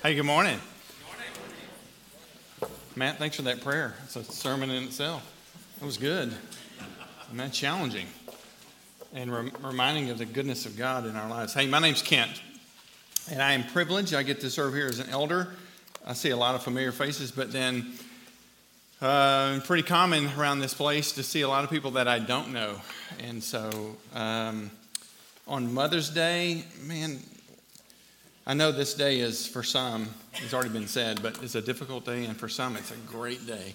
Hey, good morning. Matt, thanks for that prayer. It's a sermon in itself. It was good. And that's challenging and rem- reminding of the goodness of God in our lives. Hey, my name's Kent, and I am privileged. I get to serve here as an elder. I see a lot of familiar faces, but then uh, pretty common around this place to see a lot of people that I don't know. And so um, on Mother's Day, man, I know this day is for some, it's already been said, but it's a difficult day, and for some, it's a great day.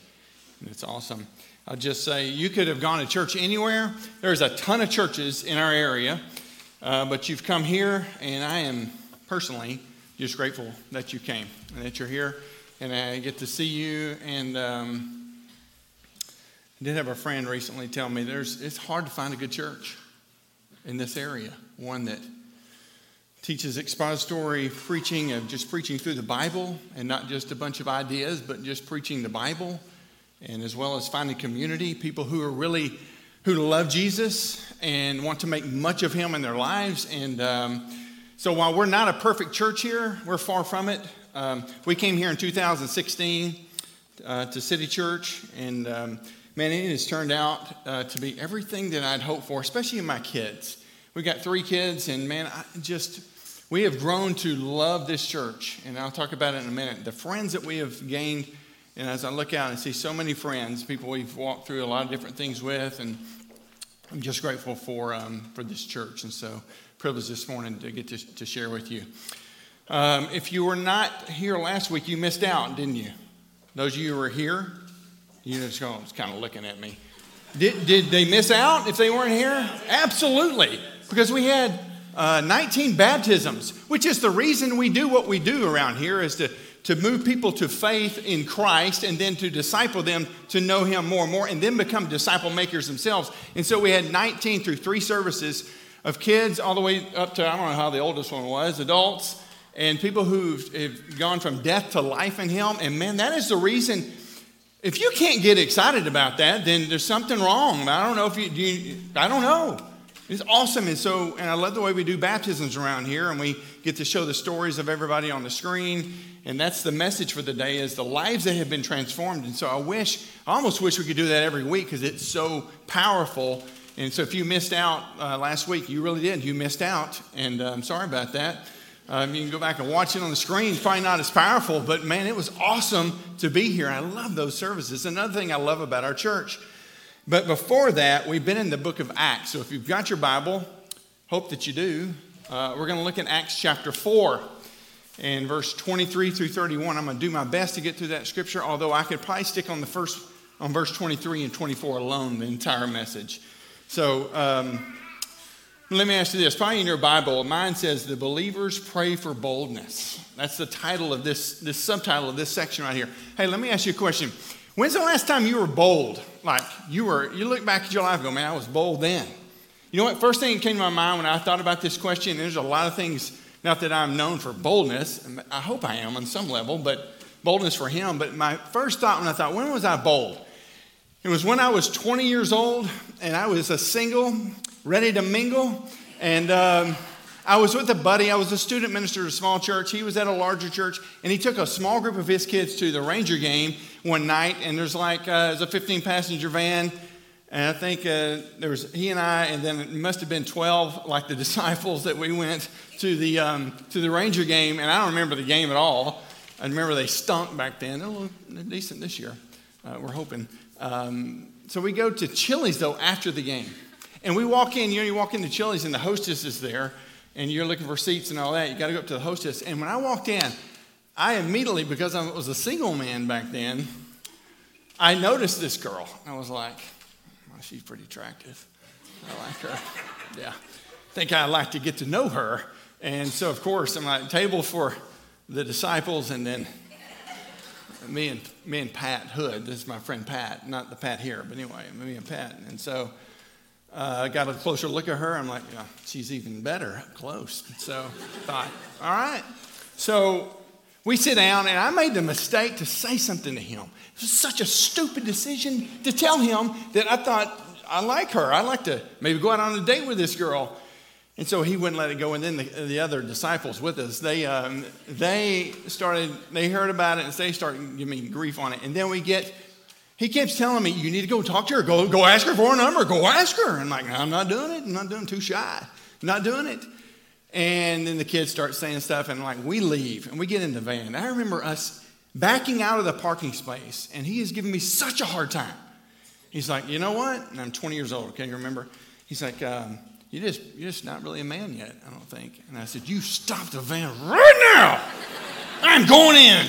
And it's awesome. I'll just say you could have gone to church anywhere. There's a ton of churches in our area, uh, but you've come here, and I am personally just grateful that you came and that you're here, and I get to see you. And um, I did have a friend recently tell me there's it's hard to find a good church in this area, one that teaches expository preaching of just preaching through the Bible and not just a bunch of ideas, but just preaching the Bible, and as well as finding community, people who are really who love Jesus and want to make much of Him in their lives. And um, so, while we're not a perfect church here, we're far from it. Um, we came here in 2016 uh, to City Church, and um, man, it has turned out uh, to be everything that I'd hoped for, especially in my kids. We've got three kids, and man, I just we have grown to love this church, and I'll talk about it in a minute. The friends that we have gained, and as I look out and see so many friends, people we've walked through a lot of different things with, and I'm just grateful for, um, for this church. And so, privileged this morning to get to, to share with you. Um, if you were not here last week, you missed out, didn't you? Those of you who were here, you just kind of looking at me. Did, did they miss out if they weren't here? Absolutely. Because we had uh, 19 baptisms, which is the reason we do what we do around here, is to, to move people to faith in Christ and then to disciple them to know Him more and more and then become disciple makers themselves. And so we had 19 through three services of kids all the way up to, I don't know how the oldest one was, adults, and people who've gone from death to life in Him. And man, that is the reason. If you can't get excited about that, then there's something wrong. I don't know if you, you I don't know. It's awesome. And so, and I love the way we do baptisms around here, and we get to show the stories of everybody on the screen. And that's the message for the day is the lives that have been transformed. And so I wish, I almost wish we could do that every week because it's so powerful. And so if you missed out uh, last week, you really did. You missed out. And uh, I'm sorry about that. Um, you can go back and watch it on the screen. Probably not as powerful, but man, it was awesome to be here. I love those services. Another thing I love about our church but before that, we've been in the book of Acts. So if you've got your Bible, hope that you do, uh, we're going to look at Acts chapter 4 and verse 23 through 31. I'm going to do my best to get through that scripture, although I could probably stick on the first, on verse 23 and 24 alone, the entire message. So um, let me ask you this. Probably in your Bible, mine says, The Believers Pray for Boldness. That's the title of this, this subtitle of this section right here. Hey, let me ask you a question. When's the last time you were bold? Like you were, you look back at your life and go, man, I was bold then. You know what? First thing that came to my mind when I thought about this question, there's a lot of things, not that I'm known for boldness, I hope I am on some level, but boldness for him. But my first thought when I thought, when was I bold? It was when I was 20 years old and I was a single, ready to mingle. And um, I was with a buddy. I was a student minister at a small church. He was at a larger church. And he took a small group of his kids to the Ranger game one night, and there's like uh, there's a 15 passenger van, and I think uh, there was he and I, and then it must have been 12 like the disciples that we went to the um, to the Ranger game, and I don't remember the game at all. I remember they stunk back then. They're a little decent this year. Uh, we're hoping. Um, so we go to Chili's though after the game, and we walk in. You know, you walk into Chili's, and the hostess is there, and you're looking for seats and all that. You got to go up to the hostess. And when I walked in, I immediately, because I was a single man back then, I noticed this girl. I was like, well, she's pretty attractive. I like her. Yeah. I think I'd like to get to know her. And so, of course, I'm at table for the disciples and then me and, me and Pat Hood. This is my friend Pat, not the Pat here, but anyway, me and Pat. And so uh, got a closer look at her. I'm like, yeah, she's even better up close. So thought, all right. So we sit down, and I made the mistake to say something to him. It was such a stupid decision to tell him that I thought, I like her. I'd like to maybe go out on a date with this girl. And so he wouldn't let it go. And then the, the other disciples with us, they, um, they started, they heard about it and they started giving me grief on it. And then we get, he keeps telling me, you need to go talk to her. Go, go ask her for a number. Go ask her. I'm like, I'm not doing it. I'm not doing it. Too shy. I'm not doing it. And then the kids start saying stuff and like we leave and we get in the van. I remember us backing out of the parking space and he is giving me such a hard time. He's like, you know what? And I'm 20 years old. Can you remember? He's like, um, you just, you're just not really a man yet, I don't think. And I said, you stop the van right now. I'm going in.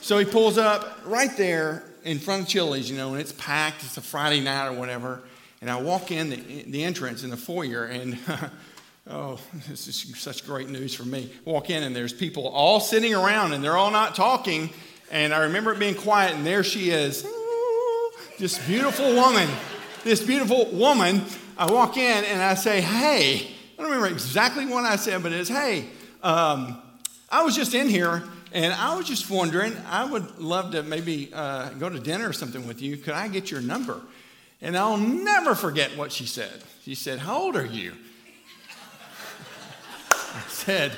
So he pulls up right there in front of Chili's, you know, and it's packed. It's a Friday night or whatever. And I walk in the, the entrance in the foyer, and oh, this is such great news for me. Walk in, and there's people all sitting around, and they're all not talking. And I remember it being quiet, and there she is, this beautiful woman. This beautiful woman I walk in and I say, hey, I don't remember exactly what I said, but it's, hey, um, I was just in here and I was just wondering, I would love to maybe uh, go to dinner or something with you. Could I get your number? And I'll never forget what she said. She said, How old are you? I said,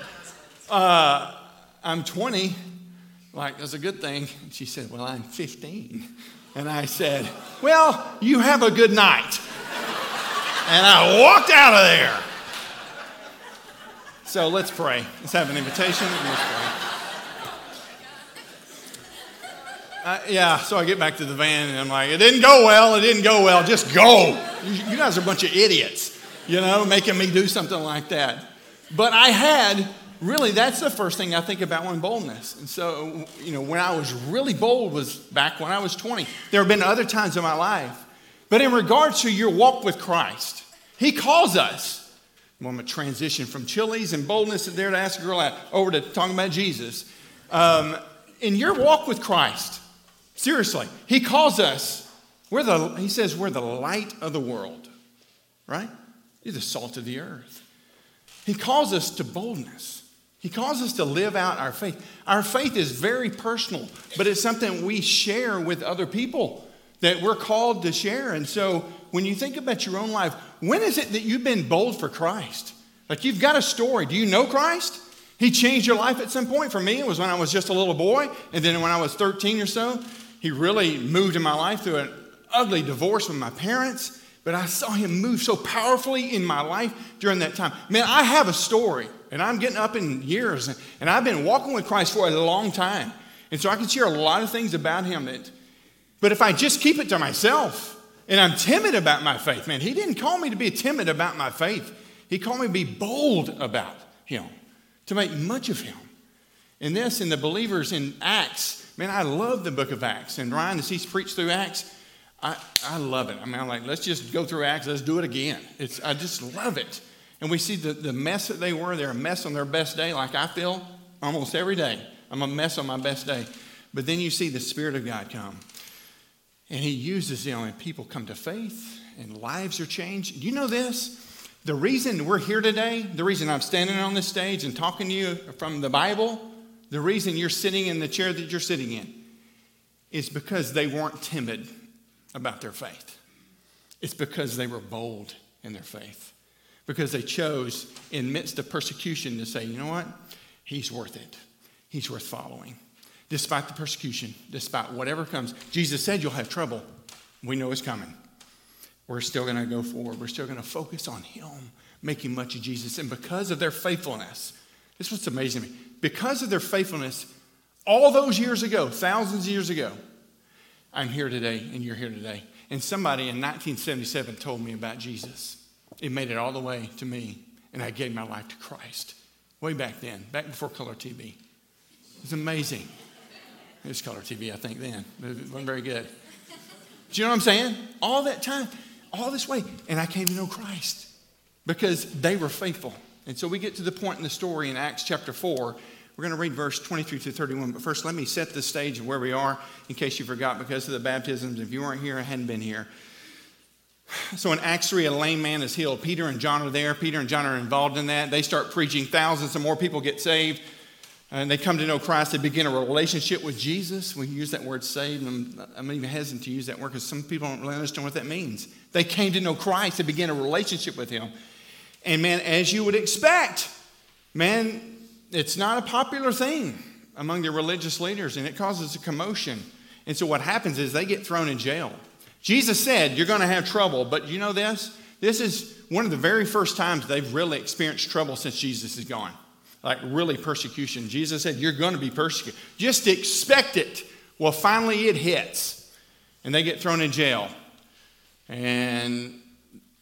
uh, I'm 20. Like, that's a good thing. She said, Well, I'm 15. And I said, Well, you have a good night and I walked out of there. So let's pray. Let's have an invitation uh, yeah, so I get back to the van and I'm like, it didn't go well, it didn't go well, just go. You, guys are a bunch of idiots, you know, making me do something like that. But I had, really, that's the first thing I think about when boldness. And so, you know, when I was really bold was back when I was 20. There have been other times in my life but in regards to your walk with Christ, He calls us. I'm going to transition from Chili's and boldness there to ask a girl out over to talking about Jesus. Um, in your walk with Christ, seriously, He calls us. We're the, he says we're the light of the world, right? You're the salt of the earth. He calls us to boldness. He calls us to live out our faith. Our faith is very personal, but it's something we share with other people that we're called to share. And so when you think about your own life, when is it that you've been bold for Christ? Like you've got a story. Do you know Christ? He changed your life at some point. For me, it was when I was just a little boy. And then when I was 13 or so, he really moved in my life through an ugly divorce with my parents. But I saw him move so powerfully in my life during that time. Man, I have a story, and I'm getting up in years, and I've been walking with Christ for a long time. And so I can share a lot of things about him that but if I just keep it to myself and I'm timid about my faith, man, he didn't call me to be timid about my faith. He called me to be bold about him, to make much of him. And this, and the believers in Acts, man, I love the book of Acts. And Ryan, as he's preached through Acts, I, I love it. I mean, I'm like, let's just go through Acts, let's do it again. It's, I just love it. And we see the, the mess that they were. They're a mess on their best day, like I feel almost every day. I'm a mess on my best day. But then you see the Spirit of God come. And he uses them, and people come to faith, and lives are changed. Do you know this? The reason we're here today, the reason I'm standing on this stage and talking to you from the Bible, the reason you're sitting in the chair that you're sitting in, is because they weren't timid about their faith. It's because they were bold in their faith. Because they chose, in midst of persecution, to say, you know what? He's worth it. He's worth following despite the persecution, despite whatever comes. Jesus said you'll have trouble. We know it's coming. We're still going to go forward. We're still going to focus on Him, making much of Jesus. And because of their faithfulness, this is what's amazing to me. Because of their faithfulness, all those years ago, thousands of years ago, I'm here today and you're here today. And somebody in 1977 told me about Jesus. It made it all the way to me, and I gave my life to Christ way back then, back before color TV. It's amazing. It was color TV, I think, then. It wasn't very good. Do you know what I'm saying? All that time, all this way. And I came to know Christ because they were faithful. And so we get to the point in the story in Acts chapter 4. We're going to read verse 23 to 31. But first, let me set the stage of where we are in case you forgot because of the baptisms. If you weren't here, I hadn't been here. So in Acts 3, a lame man is healed. Peter and John are there. Peter and John are involved in that. They start preaching. Thousands and more people get saved and they come to know Christ, they begin a relationship with Jesus. We use that word saved, and I'm even hesitant to use that word because some people don't really understand what that means. They came to know Christ, they began a relationship with Him. And man, as you would expect, man, it's not a popular thing among the religious leaders, and it causes a commotion. And so what happens is they get thrown in jail. Jesus said, You're going to have trouble, but you know this? This is one of the very first times they've really experienced trouble since Jesus is gone. Like, really, persecution. Jesus said, You're going to be persecuted. Just expect it. Well, finally, it hits, and they get thrown in jail. And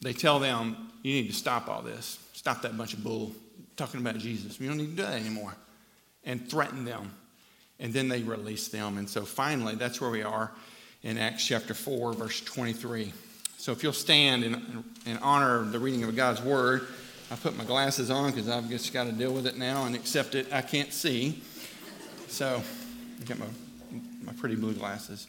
they tell them, You need to stop all this. Stop that bunch of bull talking about Jesus. We don't need to do that anymore. And threaten them. And then they release them. And so finally, that's where we are in Acts chapter 4, verse 23. So if you'll stand in, in honor of the reading of God's word, I put my glasses on because I've just got to deal with it now and accept it. I can't see. So I got my, my pretty blue glasses.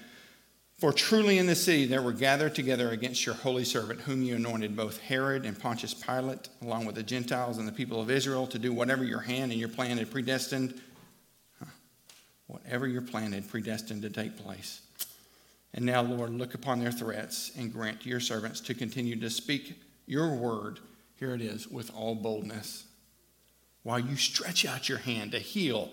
For truly in the city there were gathered together against your holy servant, whom you anointed, both Herod and Pontius Pilate, along with the Gentiles and the people of Israel, to do whatever your hand and your plan had predestined whatever your plan had predestined to take place. And now, Lord, look upon their threats and grant your servants to continue to speak your word, here it is, with all boldness, while you stretch out your hand to heal,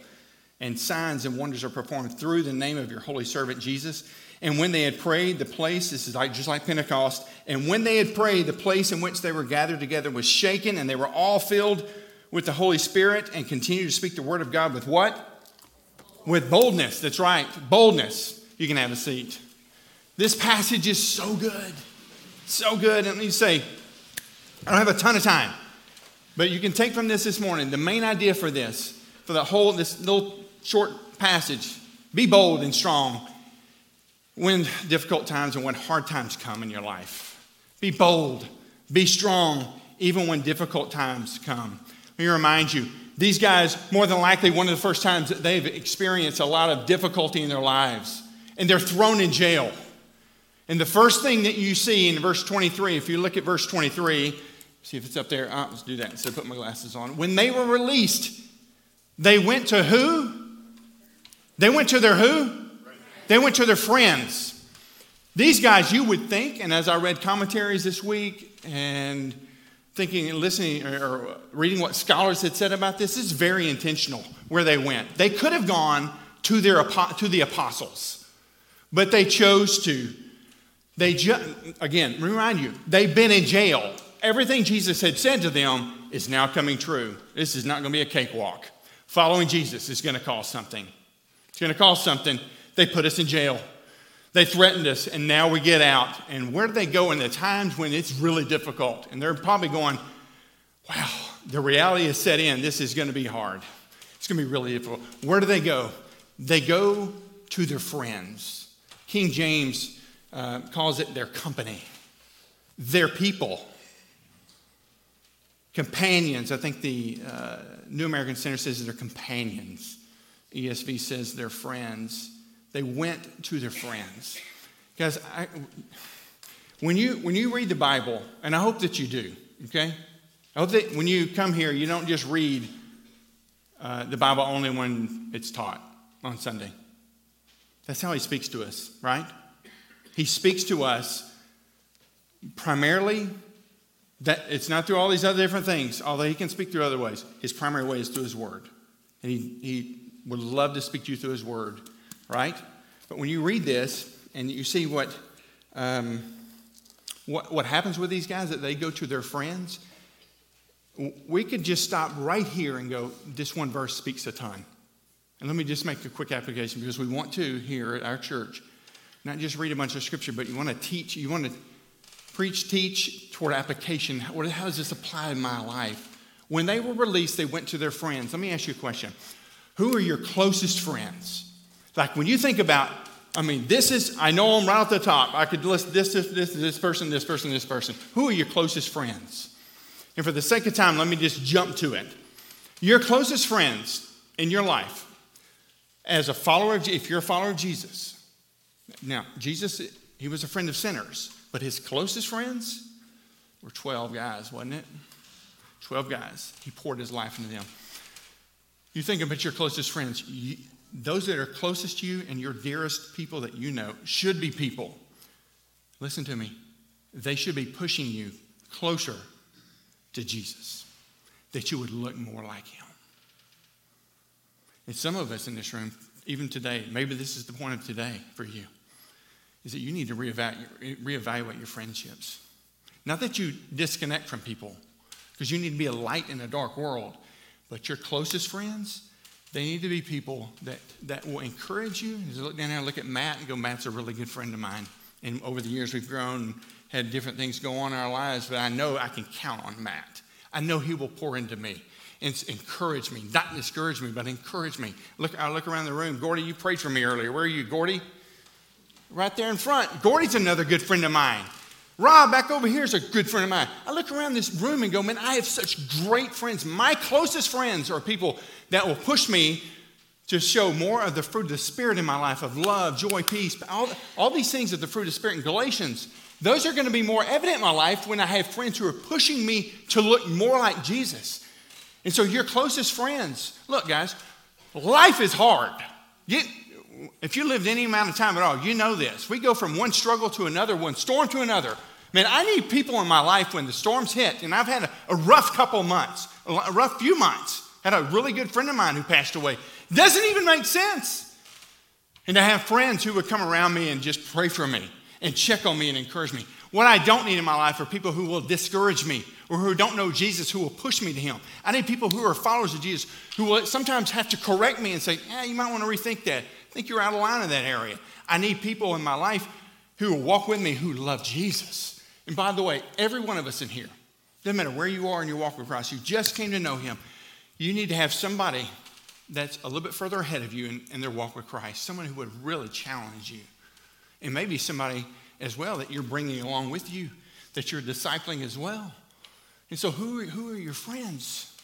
and signs and wonders are performed through the name of your holy servant Jesus. And when they had prayed, the place, this is like, just like Pentecost, and when they had prayed, the place in which they were gathered together was shaken, and they were all filled with the Holy Spirit and continued to speak the word of God with what? with boldness. That's right, boldness. You can have a seat. This passage is so good. So good. And let me say, I don't have a ton of time, but you can take from this this morning the main idea for this, for the whole, this little short passage be bold and strong when difficult times and when hard times come in your life. Be bold, be strong, even when difficult times come. Let me remind you these guys, more than likely, one of the first times that they've experienced a lot of difficulty in their lives, and they're thrown in jail. And the first thing that you see in verse 23, if you look at verse 23, see if it's up there. Oh, let's do that instead of putting my glasses on. When they were released, they went to who? They went to their who? They went to their friends. These guys, you would think, and as I read commentaries this week and thinking and listening or reading what scholars had said about this, this is very intentional where they went. They could have gone to, their, to the apostles, but they chose to. They ju- again, remind you, they've been in jail. Everything Jesus had said to them is now coming true. This is not going to be a cakewalk. Following Jesus is going to cost something. It's going to cost something. They put us in jail. They threatened us, and now we get out. And where do they go in the times when it's really difficult? And they're probably going, wow, the reality is set in. This is going to be hard. It's going to be really difficult. Where do they go? They go to their friends. King James uh, calls it their company, their people, companions. I think the uh, New American Standard says they're companions. ESV says they're friends. They went to their friends. Guys, I, when, you, when you read the Bible, and I hope that you do, okay? I hope that when you come here, you don't just read uh, the Bible only when it's taught on Sunday. That's how he speaks to us, right? He speaks to us primarily that it's not through all these other different things, although he can speak through other ways. His primary way is through his word. And he, he would love to speak to you through his word right? But when you read this and you see what, um, what, what happens with these guys, that they go to their friends, we could just stop right here and go, this one verse speaks a ton. And let me just make a quick application because we want to here at our church not just read a bunch of scripture, but you want to teach, you want to preach, teach toward application. How does this apply in my life? When they were released, they went to their friends. Let me ask you a question Who are your closest friends? Like when you think about, I mean, this is, I know them right at the top. I could list this, this, this, this person, this person, this person. Who are your closest friends? And for the sake of time, let me just jump to it. Your closest friends in your life, as a follower of, if you're a follower of Jesus, now, Jesus, he was a friend of sinners, but his closest friends were 12 guys, wasn't it? 12 guys. He poured his life into them. You think about your closest friends. Those that are closest to you and your dearest people that you know should be people. Listen to me. They should be pushing you closer to Jesus, that you would look more like him. And some of us in this room, even today, maybe this is the point of today for you, is that you need to reevaluate your friendships. Not that you disconnect from people, because you need to be a light in a dark world, but your closest friends, they need to be people that, that will encourage you. I look down there and look at Matt and go, Matt's a really good friend of mine. And over the years, we've grown had different things go on in our lives, but I know I can count on Matt. I know he will pour into me and encourage me, not discourage me, but encourage me. Look, I look around the room. Gordy, you prayed for me earlier. Where are you, Gordy? Right there in front. Gordy's another good friend of mine. Rob, back over here, is a good friend of mine. I look around this room and go, man, I have such great friends. My closest friends are people that will push me to show more of the fruit of the Spirit in my life of love, joy, peace, all, all these things of the fruit of the Spirit in Galatians. Those are going to be more evident in my life when I have friends who are pushing me to look more like Jesus. And so, your closest friends, look, guys, life is hard. You, if you lived any amount of time at all, you know this. We go from one struggle to another, one storm to another. Man, I need people in my life when the storms hit, and I've had a, a rough couple months, a rough few months. Had a really good friend of mine who passed away. Doesn't even make sense. And to have friends who would come around me and just pray for me and check on me and encourage me. What I don't need in my life are people who will discourage me or who don't know Jesus who will push me to Him. I need people who are followers of Jesus who will sometimes have to correct me and say, yeah, you might want to rethink that. I think you're out of line in that area. I need people in my life who will walk with me who love Jesus. And by the way, every one of us in here, doesn't matter where you are in your walk with Christ, you just came to know Him. You need to have somebody that's a little bit further ahead of you in, in their walk with Christ, someone who would really challenge you and maybe somebody as well that you're bringing along with you, that you're discipling as well. And so, who, who are your friends?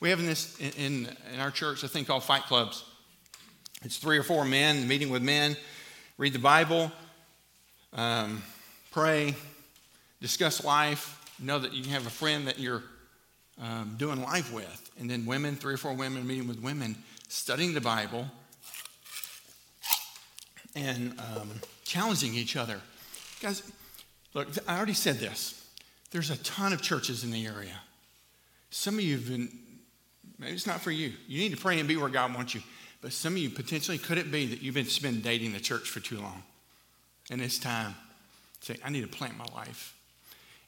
We have in this in, in our church a thing called fight clubs. It's three or four men meeting with men, read the Bible, um, pray, discuss life. Know that you have a friend that you're um, doing life with, and then women, three or four women meeting with women, studying the Bible, and um, challenging each other. Guys, look, I already said this. There's a ton of churches in the area. Some of you have been, maybe it's not for you. You need to pray and be where God wants you. But some of you potentially, could it be that you've been, dating the church for too long? And it's time to say, I need to plant my life.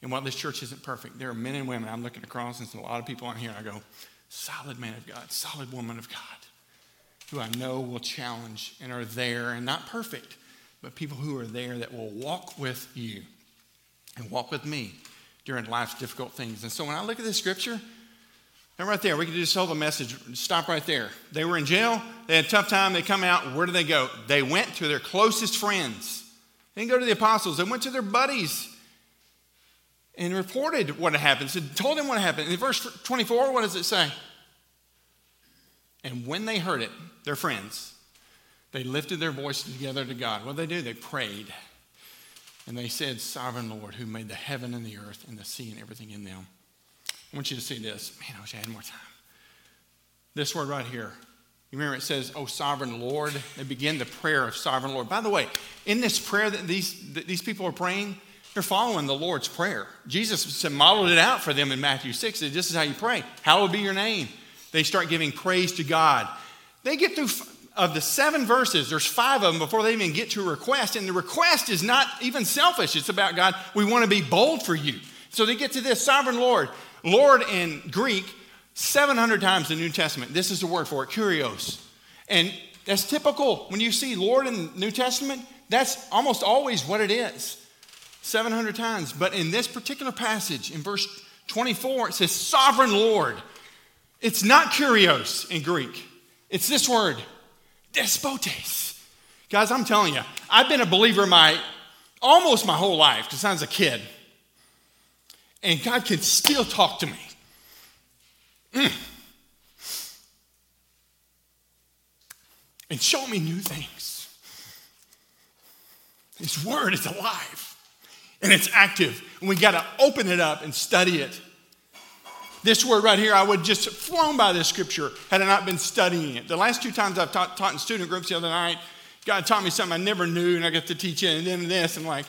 And while this church isn't perfect, there are men and women. I'm looking across and a lot of people on here. I go, solid man of God, solid woman of God, who I know will challenge and are there and not perfect, but people who are there that will walk with you and walk with me during life's difficult things. And so when I look at this scripture, and right there, we can just hold the message, stop right there. They were in jail, they had a tough time, they come out, where do they go? They went to their closest friends. They didn't go to the apostles, they went to their buddies and reported what had happened, so told them what happened. In verse 24, what does it say? And when they heard it, their friends, they lifted their voices together to God. What did they do? They prayed. And they said, Sovereign Lord, who made the heaven and the earth and the sea and everything in them. I want you to see this. Man, I wish I had more time. This word right here. You remember it says, Oh, sovereign Lord. They begin the prayer of sovereign Lord. By the way, in this prayer that these, that these people are praying, they're following the Lord's prayer. Jesus modeled it out for them in Matthew 6. This is how you pray. Hallowed be your name. They start giving praise to God. They get through of the seven verses, there's five of them before they even get to a request. And the request is not even selfish. It's about God, we want to be bold for you. So they get to this sovereign Lord. Lord in Greek, 700 times in the New Testament. This is the word for it, kurios. And that's typical. When you see Lord in the New Testament, that's almost always what it is 700 times. But in this particular passage, in verse 24, it says sovereign Lord. It's not kurios in Greek, it's this word, despotes. Guys, I'm telling you, I've been a believer my almost my whole life because I was a kid and God can still talk to me. Mm. And show me new things. His word is alive and it's active, and we got to open it up and study it. This word right here, I would just flown by this scripture had I not been studying it. The last two times I've taught, taught in student groups the other night, God taught me something I never knew, and I got to teach it, and then this, and like,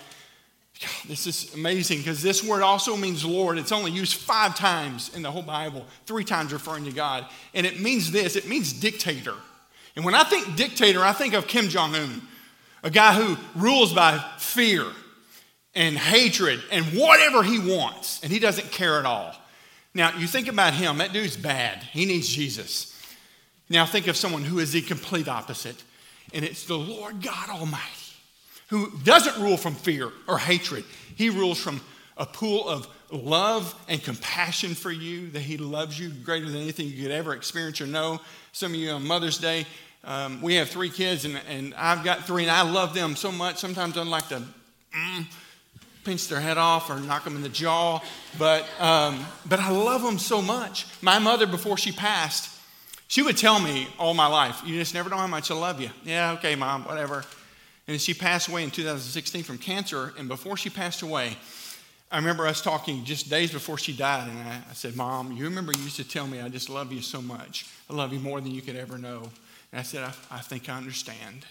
this is amazing because this word also means Lord. It's only used five times in the whole Bible, three times referring to God. And it means this it means dictator. And when I think dictator, I think of Kim Jong un, a guy who rules by fear and hatred and whatever he wants, and he doesn't care at all. Now, you think about him, that dude's bad. He needs Jesus. Now, think of someone who is the complete opposite, and it's the Lord God Almighty, who doesn't rule from fear or hatred. He rules from a pool of love and compassion for you, that He loves you greater than anything you could ever experience or know. Some of you on Mother's Day, um, we have three kids, and, and I've got three, and I love them so much. Sometimes I'd like to. Mm, pinch their head off or knock them in the jaw. But, um, but I love them so much. My mother, before she passed, she would tell me all my life, You just never know how much I love you. Yeah, okay, mom, whatever. And she passed away in 2016 from cancer. And before she passed away, I remember us talking just days before she died. And I, I said, Mom, you remember you used to tell me, I just love you so much. I love you more than you could ever know. And I said, I, I think I understand.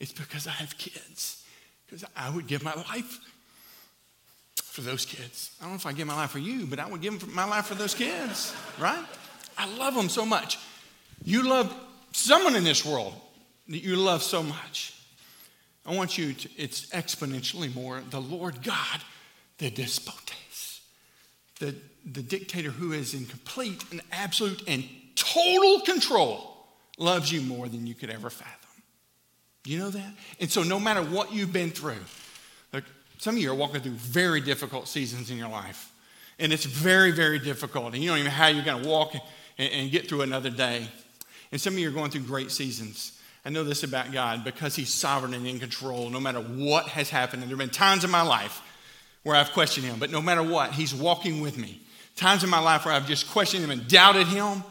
It's because I have kids. Because I would give my life for those kids. I don't know if I give my life for you, but I would give my life for those kids, right? I love them so much. You love someone in this world that you love so much. I want you to, it's exponentially more. The Lord God, the despotes, the, the dictator who is in complete and absolute and total control, loves you more than you could ever fathom. You know that? And so, no matter what you've been through, some of you are walking through very difficult seasons in your life. And it's very, very difficult. And you don't even know how you're going to walk and, and get through another day. And some of you are going through great seasons. I know this about God because He's sovereign and in control no matter what has happened. And there have been times in my life where I've questioned Him, but no matter what, He's walking with me. Times in my life where I've just questioned Him and doubted Him.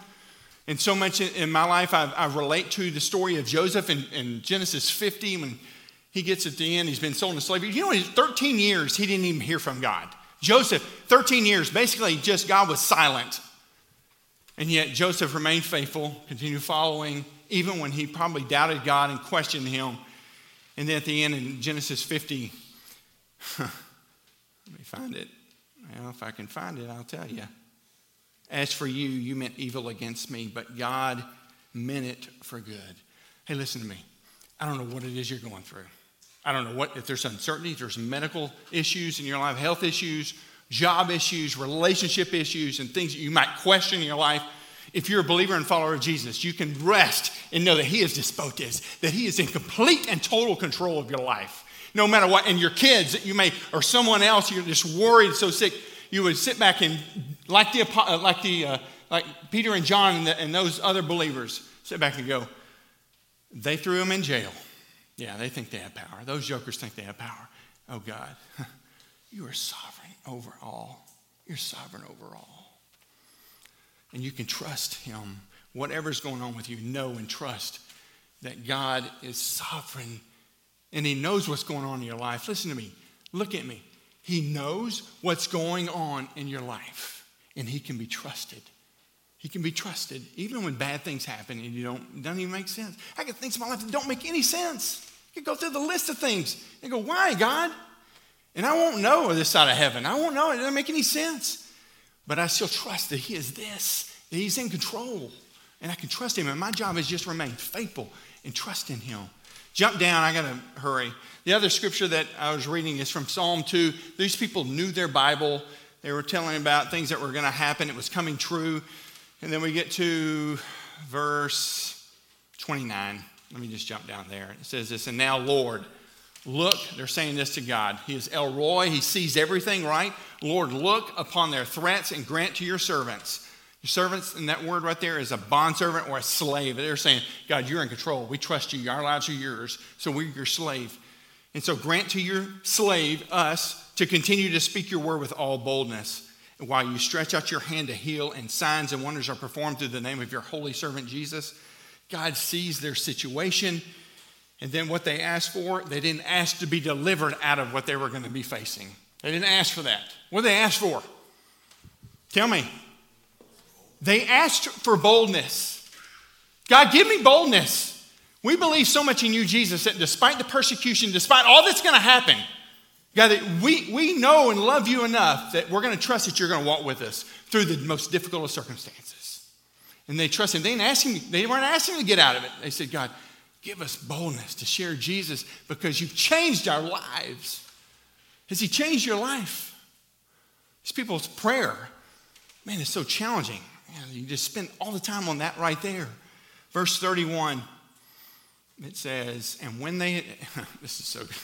And so much in my life, I've, i relate to the story of Joseph in, in Genesis 50 when he gets at the end, he's been sold into slavery. You know, 13 years, he didn't even hear from God. Joseph, 13 years, basically just God was silent. And yet Joseph remained faithful, continued following, even when he probably doubted God and questioned him. And then at the end in Genesis 50, let me find it. Well, if I can find it, I'll tell you. As for you, you meant evil against me, but God meant it for good. Hey, listen to me. I don't know what it is you're going through. I don't know what, if there's uncertainty, if there's medical issues in your life, health issues, job issues, relationship issues, and things that you might question in your life. If you're a believer and follower of Jesus, you can rest and know that He is despotes, that He is in complete and total control of your life. No matter what, and your kids that you may, or someone else, you're just worried, so sick, you would sit back and, like the, uh, like the, uh, like Peter and John and, the, and those other believers, sit back and go, they threw him in jail. Yeah, they think they have power. Those jokers think they have power. Oh, God, you are sovereign over all. You're sovereign over all. And you can trust Him. Whatever's going on with you, know and trust that God is sovereign and He knows what's going on in your life. Listen to me. Look at me. He knows what's going on in your life, and He can be trusted. He can be trusted, even when bad things happen and you don't doesn't even make sense. I get things in my life that don't make any sense. You go through the list of things and go, why, God? And I won't know this side of heaven. I won't know. It doesn't make any sense. But I still trust that He is this, that He's in control. And I can trust Him. And my job is just to remain faithful and trust in Him. Jump down, I got to hurry. The other scripture that I was reading is from Psalm 2. These people knew their Bible. They were telling about things that were to happen. It was coming true. And then we get to verse 29. Let me just jump down there. It says this, and now, Lord, look, they're saying this to God. He is El Roi, He sees everything, right? Lord, look upon their threats and grant to your servants. Your servants, and that word right there is a bondservant or a slave. They're saying, God, you're in control. We trust you. Our lives are yours, so we're your slave. And so grant to your slave, us, to continue to speak your word with all boldness. while you stretch out your hand to heal, and signs and wonders are performed through the name of your holy servant Jesus. God sees their situation. And then what they asked for, they didn't ask to be delivered out of what they were going to be facing. They didn't ask for that. What did they ask for? Tell me. They asked for boldness. God, give me boldness. We believe so much in you, Jesus, that despite the persecution, despite all that's going to happen, God, that we, we know and love you enough that we're going to trust that you're going to walk with us through the most difficult of circumstances. And they trusted. They, didn't ask him, they weren't asking him to get out of it. They said, God, give us boldness to share Jesus because you've changed our lives. Has he changed your life? These people's prayer, man, it's so challenging. You just spend all the time on that right there. Verse 31, it says, and when they, this is so good.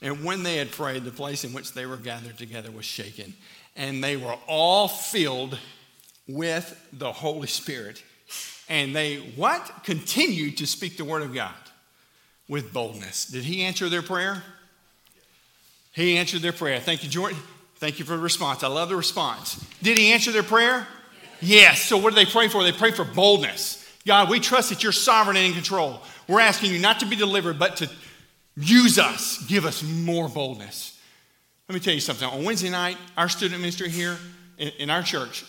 And when they had prayed, the place in which they were gathered together was shaken, and they were all filled with the Holy Spirit. And they what? Continued to speak the word of God with boldness. Did he answer their prayer? He answered their prayer. Thank you, Jordan. Thank you for the response. I love the response. Did he answer their prayer? Yes. So what did they pray for? They prayed for boldness. God, we trust that you're sovereign and in control. We're asking you not to be delivered, but to use us. Give us more boldness. Let me tell you something. On Wednesday night, our student ministry here in, in our church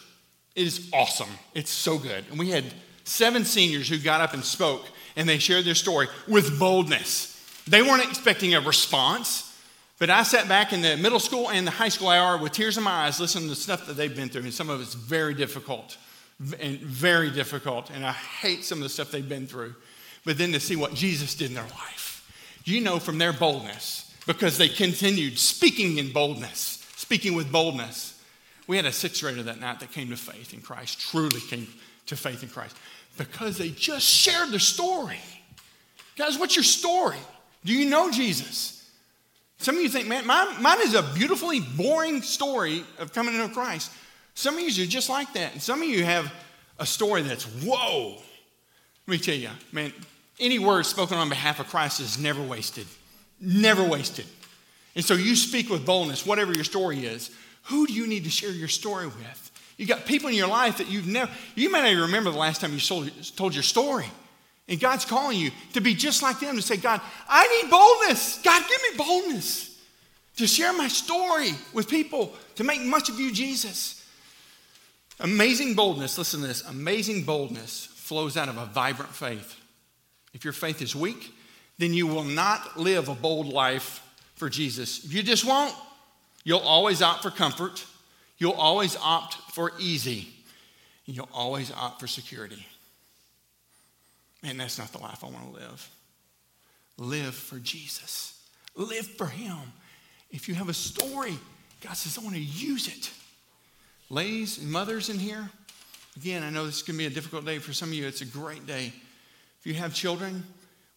is awesome. It's so good. And we had seven seniors who got up and spoke, and they shared their story with boldness. They weren't expecting a response. But I sat back in the middle school and the high school hour with tears in my eyes, listening to the stuff that they've been through, and some of it's very difficult, and very difficult. And I hate some of the stuff they've been through. But then to see what Jesus did in their life, you know, from their boldness, because they continued speaking in boldness, speaking with boldness. We had a sixth grader that night that came to faith in Christ, truly came to faith in Christ, because they just shared their story. Guys, what's your story? Do you know Jesus? Some of you think, man, mine, mine is a beautifully boring story of coming into Christ. Some of you are just like that. And some of you have a story that's, whoa. Let me tell you, man, any word spoken on behalf of Christ is never wasted. Never wasted. And so you speak with boldness, whatever your story is. Who do you need to share your story with? You got people in your life that you've never, you may not even remember the last time you told your story. And God's calling you to be just like them to say, God, I need boldness. God, give me boldness to share my story with people, to make much of you, Jesus. Amazing boldness, listen to this amazing boldness flows out of a vibrant faith. If your faith is weak, then you will not live a bold life for Jesus. You just won't. You'll always opt for comfort, you'll always opt for easy, And you'll always opt for security. Man, that's not the life I want to live. Live for Jesus, live for Him. If you have a story, God says, I want to use it. Ladies and mothers in here, again, I know this is going to be a difficult day for some of you. It's a great day. If you have children,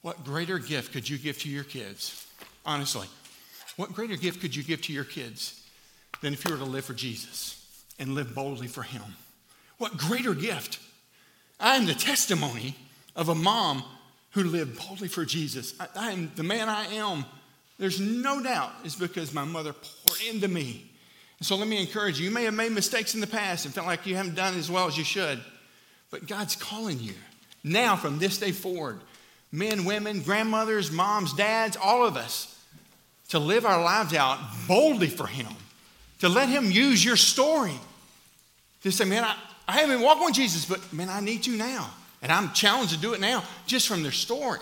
what greater gift could you give to your kids? Honestly, what greater gift could you give to your kids than if you were to live for Jesus and live boldly for Him? What greater gift? I am the testimony of a mom who lived boldly for Jesus. I, I am the man I am. There's no doubt it's because my mother poured into me. And so let me encourage you. You may have made mistakes in the past and felt like you haven't done as well as you should, but God's calling you now from this day forward men, women, grandmothers, moms, dads, all of us to live our lives out boldly for Him, to let Him use your story. To say, man, I, I haven't walked with Jesus, but man, I need to now. And I'm challenged to do it now just from their story.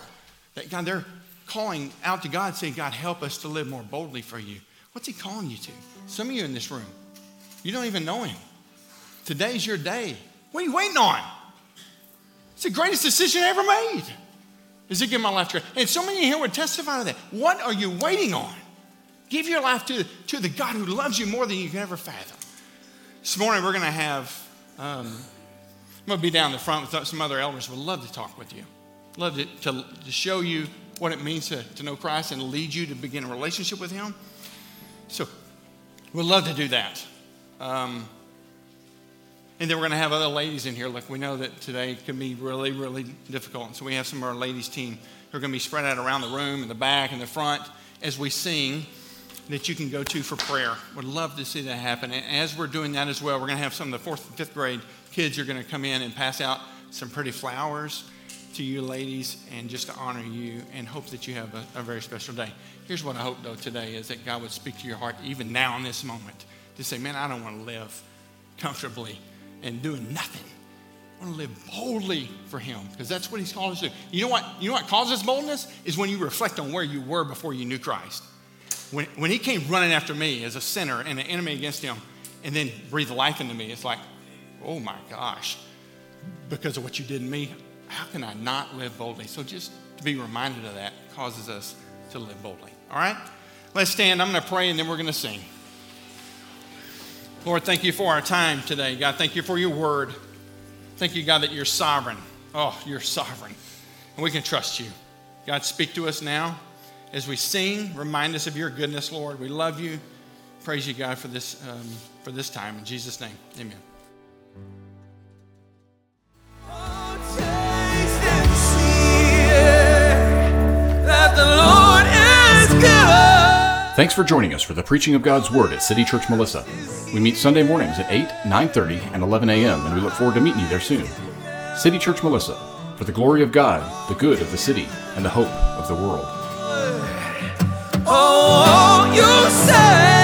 That God, they're calling out to God, saying, God, help us to live more boldly for you. What's He calling you to? Some of you in this room, you don't even know Him. Today's your day. What are you waiting on? It's the greatest decision ever made. Is to give my life to God. And so many here would testify to that. What are you waiting on? Give your life to, to the God who loves you more than you can ever fathom. This morning we're going to have um, I'm going to be down the front with some other elders. Would love to talk with you. Love to, to, to show you what it means to, to know Christ and lead you to begin a relationship with Him. So, we'd love to do that. Um, and then we're going to have other ladies in here. Look, we know that today can be really, really difficult. And so we have some of our ladies' team who are going to be spread out around the room, in the back, in the front, as we sing, that you can go to for prayer. Would love to see that happen. And as we're doing that as well, we're going to have some of the fourth and fifth grade kids are going to come in and pass out some pretty flowers to you ladies and just to honor you and hope that you have a, a very special day. Here's what I hope, though, today is that God would speak to your heart, even now in this moment, to say, man, I don't want to live comfortably and doing nothing. I want to live boldly for Him because that's what He's called us to. You know what? You know what causes boldness is when you reflect on where you were before you knew Christ. When, when He came running after me as a sinner and an enemy against Him, and then breathed life into me, it's like, oh my gosh, because of what you did in me, how can I not live boldly? So just to be reminded of that causes us to live boldly. All right? Let's stand. I'm going to pray and then we're going to sing. Lord, thank you for our time today. God, thank you for your word. Thank you, God, that you're sovereign. Oh, you're sovereign. And we can trust you. God, speak to us now as we sing. Remind us of your goodness, Lord. We love you. Praise you, God, for this, um, for this time. In Jesus' name, amen. Thanks for joining us for the preaching of God's Word at City Church Melissa. We meet Sunday mornings at 8, 9.30, and 11 a.m., and we look forward to meeting you there soon. City Church Melissa, for the glory of God, the good of the city, and the hope of the world. Oh, you say